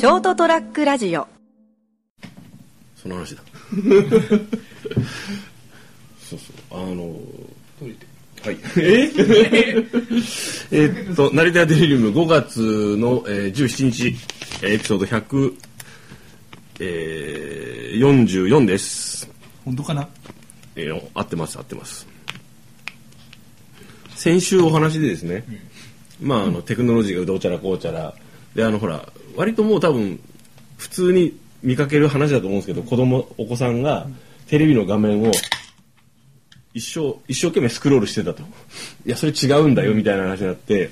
ショートトラックラジオ。その話だ。そうそう。あのはい。え？えっと成田デリリウム5月の、えー、17日エピソード100えー、44です。本当かな？えー、合ってます合ってます。先週お話でですね、うん、まああのテクノロジーがどうちゃらこうちゃらであのほら割ともう多分普通に見かける話だと思うんですけど子供お子さんがテレビの画面を一生一生懸命スクロールしてたと。いやそれ違うんだよみたいな話になって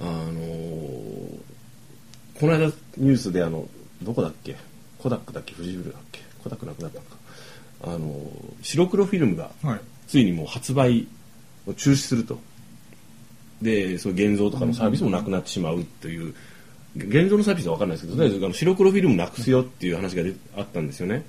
あのー、この間ニュースであのどこだっけ？コダックだっけ？フジブルだっけ？コダックなくなったのか。あのー、白黒フィルムがついにもう発売を中止するとでその現像とかのサービスもなくなってしまうという現像のサービスは分かんないですけどとりあえずあの白黒フィルムなくすよっていう話があったんですよね。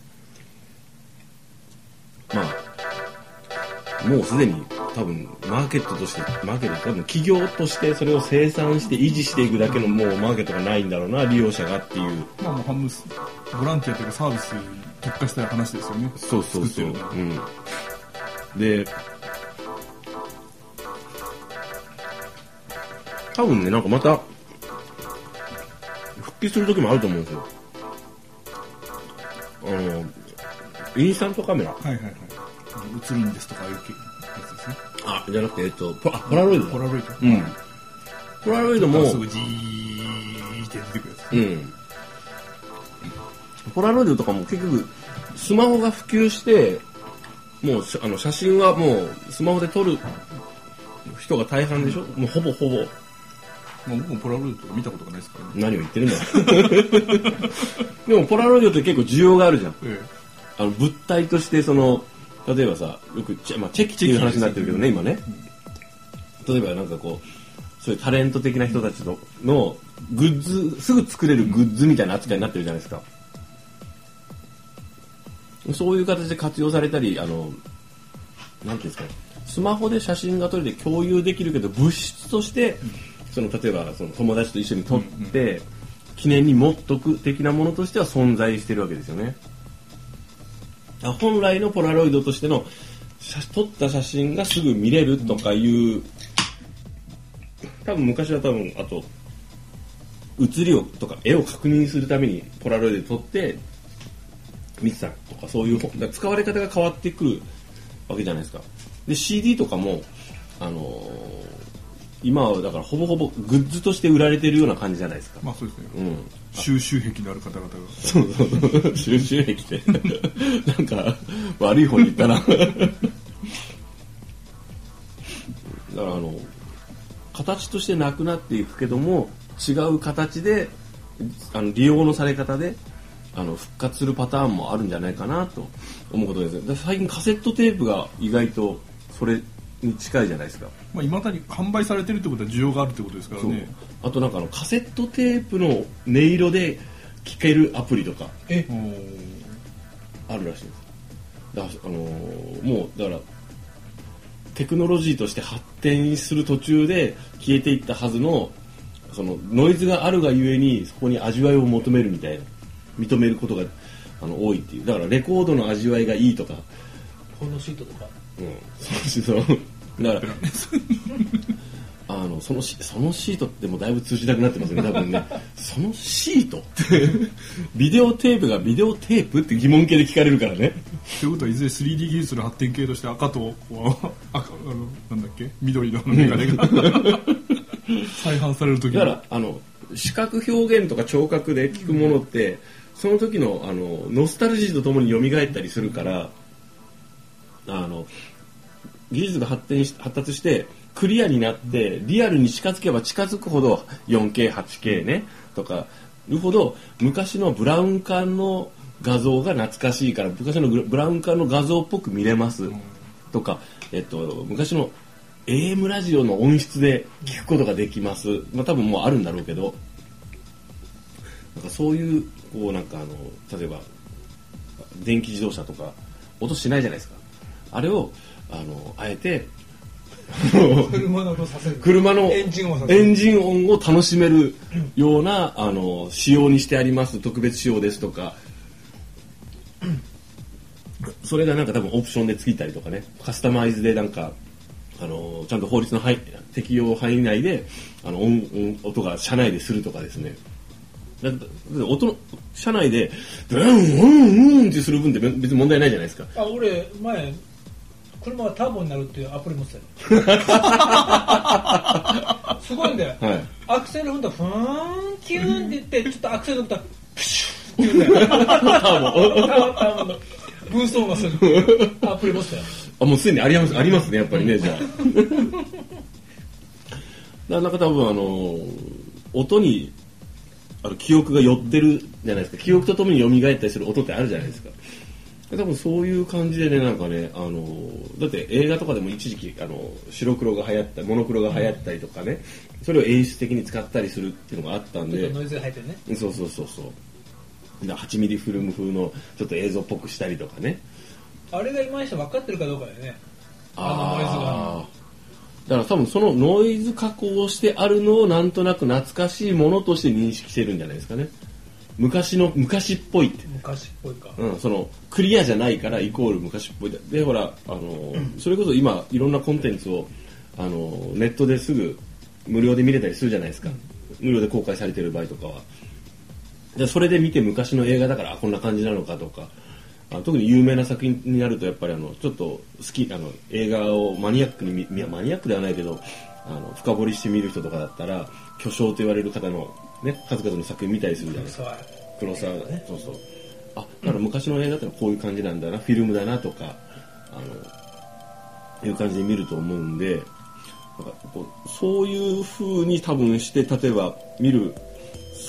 まあもうすでに多分マーケットとしてマーケット多分企業としてそれを生産して維持していくだけのもうマーケットがないんだろうな利用者がっていう。まあもう半分ボランティアというかサービスに特化した話ですよね。そうそうそう、うん、で多分ねなんかまた復帰する時もあると思うんですよ。あのインスタントカメラ。はいはいはい。映るんですとかいうやつですね。あじゃなくてえっとポポラロイド。ポラロイド。うん。ポラロイドもすぐじーって出てくるやつうんポラロイドとかも結局スマホが普及してもうあの写真はもうスマホで撮る人が大半でしょ、もうほぼほぼもう僕もポラロイドとか見たことがないですからね。何を言ってるんだ。でもポラロイドって結構需要があるじゃん、えあの物体としてその例えばさよくチェ,、まあ、チェキっていう話になってるけどね今ね、例えばなんかこうそういうタレント的な人たちののグッズすぐ作れるグッズみたいな扱いになってるじゃないですか、そういう形で活用されたりあのなんていうんですかスマホで写真が撮れて共有できるけど物質としてその例えばその友達と一緒に撮って、記念に持っとく的なものとしては存在してるわけですよね。本来のポラロイドとしての撮った写真がすぐ見れるとかいう多分昔は多分あと写りをとか絵を確認するためにポラロイドで撮って見てたとかそういう使われ方が変わってくるわけじゃないですかで CD とかもあのー今はだからほぼほぼグッズとして売られてるような感じじゃないですか。まあそうですね。うん。収集癖のある方々が。そうそうそう。収集癖って。なんか、悪い方に言ったな。だからあの、形としてなくなっていくけども、違う形で、あの利用のされ方で、あの復活するパターンもあるんじゃないかなと思うことです。最近カセットテープが意外とそれに近いじゃないですか。まあ、未だに販売されてるってことは需要があるってことですからね。あとなんかあのカセットテープの音色で聴けるアプリとかえ。あるらしいです。だからあのー、もうだからテクノロジーとして発展する途中で消えていったはずのそのノイズがあるがゆえにそこに味わいを求めるみたいな認めることがあの多いっていう。だからレコードの味わいがいいとか。ポンドシートとか。うん。そうそうだから。あのそのシそのシートってもうだいぶ通じなくなってますね多分ね。そのシート。ってビデオテープがビデオテープって疑問形で聞かれるからね。ということはいずれ 3D 技術の発展系として赤と赤あのなんだっけ？緑のメガネが。再販される時だからあの視覚表現とか聴覚で聞くものって、その時のあのノスタルジーとともに蘇ったりするからあの技術が発展し発達してクリアになってリアルに近づけば近づくほど 4K8K ねとかいうほど昔のブラウン管の画像が懐かしいから昔のブラウン管の画像っぽく見れますとか、えっと、昔の AM ラジオの音質で聞くことができます、まあ、多分もうあるんだろうけどなんかそういうこうなんかあの例えば電気自動車とか音しないじゃないですか。あれをあのあえて 車の音させる車のエンジン音させる。エンジン音を楽しめるようなあの仕様にしてあります。特別仕様ですとか。それがなんか多分オプションでついたりとかね。カスタマイズでなんかあのちゃんと法律の範囲適用範囲内であの音音音が車内でするとかですね。だだって音の車内でブンうんうんってする分って別に問題ないじゃないですか。あ俺前車がターボになるっていうアプリ持ってたよ すごいんだよ、はいアクセル踏んだらふーんキューンって言ってちょっとアクセル踏んだらプシューって言うんだよターボのブースト音がするアプリ持ってたよあ、もうすでにあります、ありますね、やっぱりね、じゃあ。な なんか多分あの、音に、あの記憶が寄ってるじゃないですか。記憶とともに蘇ったりする音ってあるじゃないですか。多分そういう感じでね、なんかね、あの、だって映画とかでも一時期、あの、白黒が流行った、モノクロが流行ったりとかね、それを演出的に使ったりするっていうのがあったんで。ちょっと、ノイズが入ってるね。そうそうそうそう。だから8ミリフィルム風のちょっと映像っぽくしたりとかね。あれが今にして分かってるかどうかだよね。あのノイズが。だから多分そのノイズ加工をしてあるのをなんとなく懐かしいものとして認識してるんじゃないですかね昔の昔っぽいって、昔っぽいか、うん、そのクリアじゃないからイコール昔っぽい。でほらあの、それこそ今いろんなコンテンツをあのネットですぐ無料で見れたりするじゃないですか、無料で公開されてる場合とかは。でそれで見て昔の映画だからあこんな感じなのかとか。あ特に有名な作品になるとやっぱりあのちょっと好きあの映画をマニアックにマニアックではないけどあの深掘りして見る人とかだったら巨匠と言われる方の、ね、数々の作品見たりするじゃない。ですか黒沢そうそう。あだから昔の映画ってのはこういう感じなんだなフィルムだなとかあのいう感じで見ると思うんでなんかこうそういう風に多分して例えば見る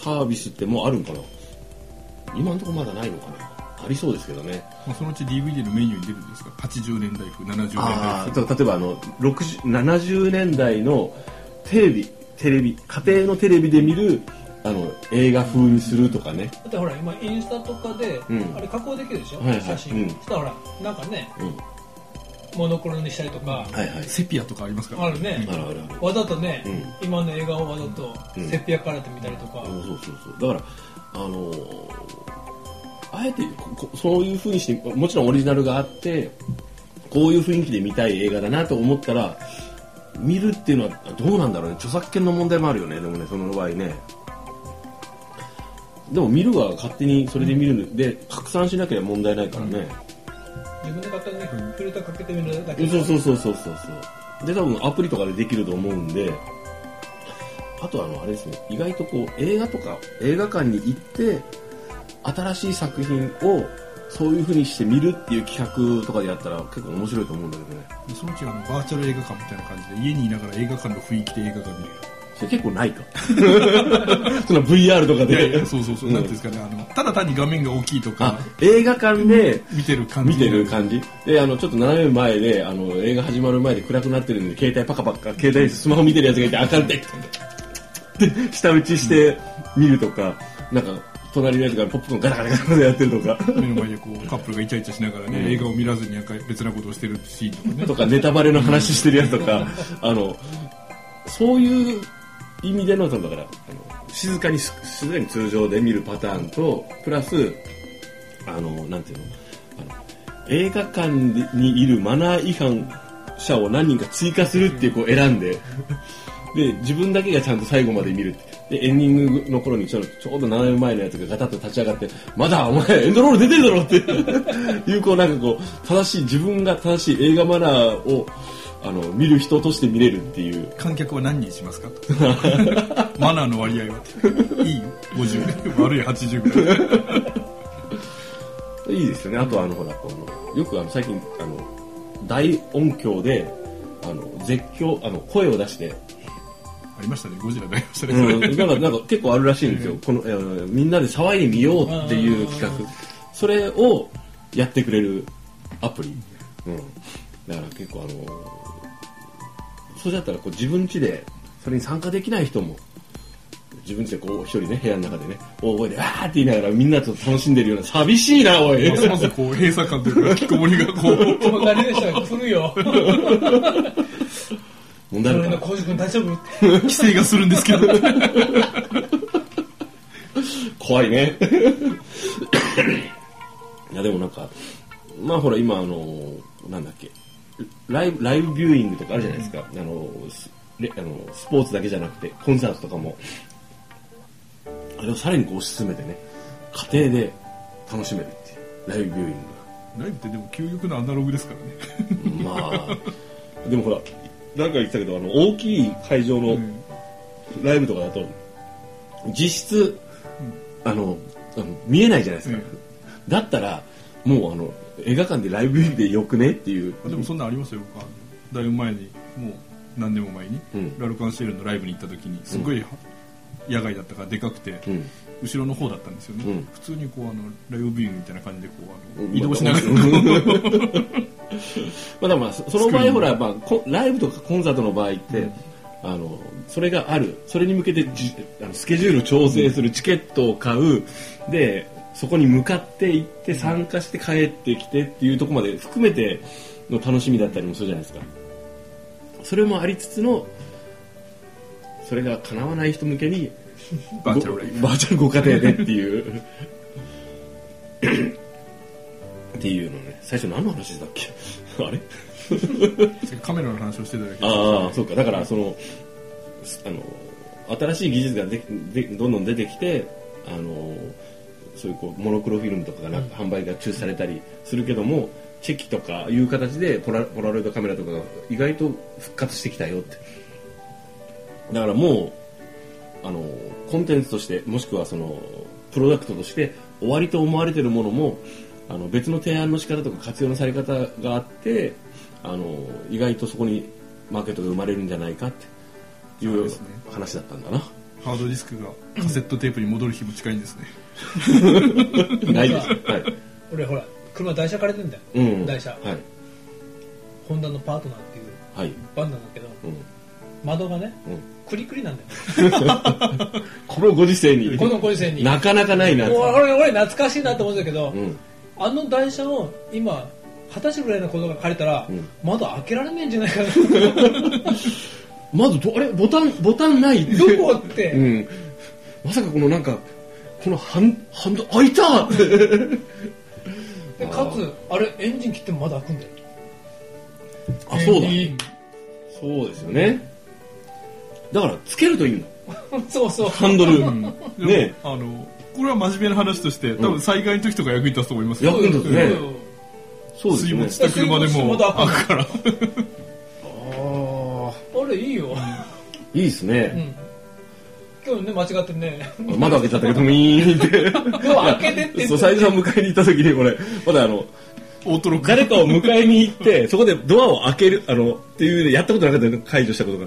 サービスってもうあるんかな。今のところまだないのかなありそうですけどね。まあ、そのうち DVD のメニューに出るんですか80年代風70年代あ風ー例えばあの60 70年代のテレビテレビ家庭のテレビで見るあの映画風にするとかね。だってほら今インスタとかで、うん。あれ加工できるでしょ、はいはい。写真、うん。そしたらほらなんかねうん。モノクロにしたりとか、はいはい。セピアとかありますから。あるね、あるあるある。わざとね、う今の映画をわざとうん。セピアカラーで見たりとか、そうそうそうそう。だからあのーあえてそういう風にしてもちろんオリジナルがあってこういう雰囲気で見たい映画だなと思ったら見るっていうのはどうなんだろうね。著作権の問題もあるよね。でもねその場合ね。でも見るは勝手にそれで見るん。で拡散しなければ問題ないからね、自分で勝手にねフィルターかけてみるだけそうそうそうそうそうそう。で多分アプリとかでできると思うんで。あとあのあれですね。意外とこう映画とか映画館に行って新しい作品をそういう風にして見るっていう企画とかでやったら結構面白いと思うんだけどね。そのうちあのバーチャル映画館みたいな感じで家にいながら映画館の雰囲気で映画が見れる。それ結構ないと その VR とかいやいでやそうそうそう、んなんていうんですかね。あのただ単に画面が大きいとあか映画館で見てる感じ。見てる感じ。であのちょっと斜め前であの映画始まる前で暗くなってるんで携帯パカパカ携帯でスマホ見てるやつがいて明るでで下打ちして見るとかなんか隣のやつがポップコーンガタガタガタガタやってるとか。目の前でこうカップルがイチャイチャしながらね、映画を見らずになんか別なことをしてるシーンとかね。とかネタバレの話してるやつとか。あのそういう意味でのだからあの静かにす静かに通常で見るパターンとプラスあのなんていうのあの映画館にいるマナー違反者を何人か追加するっていうこう選んでで自分だけがちゃんと最後まで見るでエンディングの頃にちょちょうど斜め前のやつがガタッと立ち上がってまだお前エンドロール出てるだろって。いうこうなんかこう正しい自分が正しい映画マナーをあの見る人として見れるっていう。観客は何人しますか？と マナーの割合は。いい？50悪い？80ぐらいいいですよね。あとはあのほらこのよくあの最近あの大音響であの絶叫あの声を出してありましたね。ゴジラになりましたね、うん、それ。なんかなんか結構あるらしいんですよ、このえーみんなで騒いでみようっていう企画。それをやってくれるアプリ、うん、だから結構あのそれだったらこう自分家でそれに参加できない人も自分家でこう一人ね部屋の中でね大声でわーって言いながらみんなと楽しんでるような寂しいなおい。ますますこう閉鎖感というか引きこもりがこう。わかるでしょ来るよ 問題あるかな。浩司君大丈夫？規制がするんですけど。怖いね。いやでもなんかまあほら今あのなんだっけ。ライブライブビューイングとかあるじゃないですか、あのスレあのスポーツだけじゃなくてコンサートとかも。あれをさらにこう推し進めてね家庭で楽しめるっていうライブビューインライブってでも究極のアナログですからね。まあでもほらなんか言ってたけどあの大きい会場のうん。ライブとかだと実質あのあの見えないじゃないですか、だったらもうあの映画館でライブでよくねっていう。あでもそんなんありますよ。だいぶ前に、もう何年も前に、うん。ラルカンシェルのライブに行った時に、すごい野外だったからでかくて、うん後ろの方だったんですよね。うん。普通にこう、あの、ライブビューみたいな感じで、こう、あうん。の移動しながら、まあだまあそその場合ほら、まあ、こライブとかコンサートの場合って、あのそれがある。それに向けてじあのスケジュール調整するチケットを買う。でそこに向かって行って参加して帰ってきてっていうところまで含めての楽しみだったりもするじゃないですか。それもありつつのそれが叶わない人向けにバーチャルライブ。バーチャルご家庭でっていう。っていうのね。最初何の話だっけ？あれ？カメラの話をしてただけ。ああそうか。だからそのすあの新しい技術がででどんどん出てきてあのそういうこうモノクロフィルムとかがな、販売が中止されたりするけどもチェキとかいう形でポラポラロイドカメラとかが意外と復活してきたよって。だからもうあのコンテンツとしてもしくはそのプロダクトとして終わりと思われてるものもあの別の提案の仕方とか活用のされ方があってあの意外とそこにマーケットが生まれるんじゃないかっていう話だったんだな。ハードディスクがカセットテープに戻る日も近いんですね。ないです。はい。俺ほら車台車借りてんだよ、うん。台車はい。ホンダのパートナーっていうはい。バンなんだけどうん。窓がねうん。クリクリなんだよ このご時世にこのご時世になかなかないな。俺俺懐かしいなと思うんだけど、うん。あの台車を今二十歳ぐらいの子が借りたら、うん窓開けられないんじゃないかな まずど、あれ？ボタン、ボタンない？どこって、うん。まさかこのなんか、このハン、ハンド、開いたって。でかつあれエンジン切ってもまだ開くんだよあ、そうだ。いいそうですよね。だから、つけるといいの。そうそうハンドル。でもねあの、これは真面目な話として、多分災害の時とか役に立つと思いますよ。役に立つねうんそうですね水没。した車でも開くから。あ あれいいよ、あ、いいですうね。ん、今日ね間違ってね窓開けちゃったけど、ミーンって。ドア開けてってそう、斉藤さん迎えに行った時に、これ、まだあの。誰かを迎えに行って、そこでドアを開ける、あの、っていうね、やったことなかったよ解除したことが。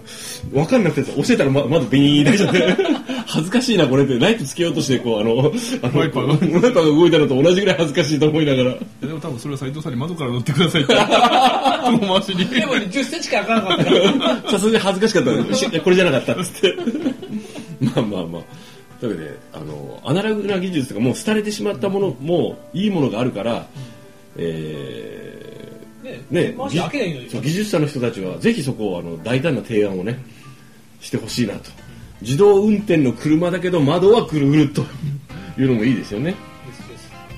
わかんなくてさ、教えたらま、まだビーンちゃって、恥ずかしいな、これって、ライトつけようとして、こう、あの、あのワイパーがワイパーが動いたのと同じぐらい恥ずかしいと思いながら。でも多分それは斉藤さんに窓から乗ってくださいって。遠回しに。でもね10センチしか開かなかったさすがに恥ずかしかったこれじゃなかったっつって。まあまあまあ。というわけで、あの、アナログな技術とかもう廃れてしまったものも、いいものがあるから、えねね回して開けりゃいいのに。そう技術者の人たちはぜひそこをあの大胆な提案をねしてほしいなと。自動運転の車だけど窓はくるぐるっと。いうのもいいですよね。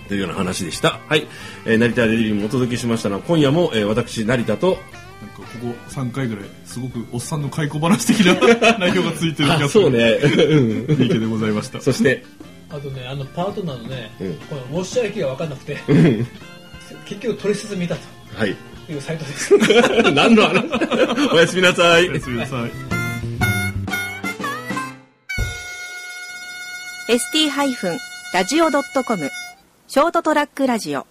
というような話でした。はい、えー成田デリリーもお届けしましたのは今夜も、えー私成田となんかここ3回ぐらい、すごくおっさんの解雇話的な 内容がついてる気あがする。そう。ね。うん。いいけでございました。そしてあとねあのパートナーのね、うん。このウォッシャー駅が分かん。なくて結局取説見たはい。というサイトです。何の話？おやすみなさい。おやすみなさい。ST-radio.com ショートトラックラジオ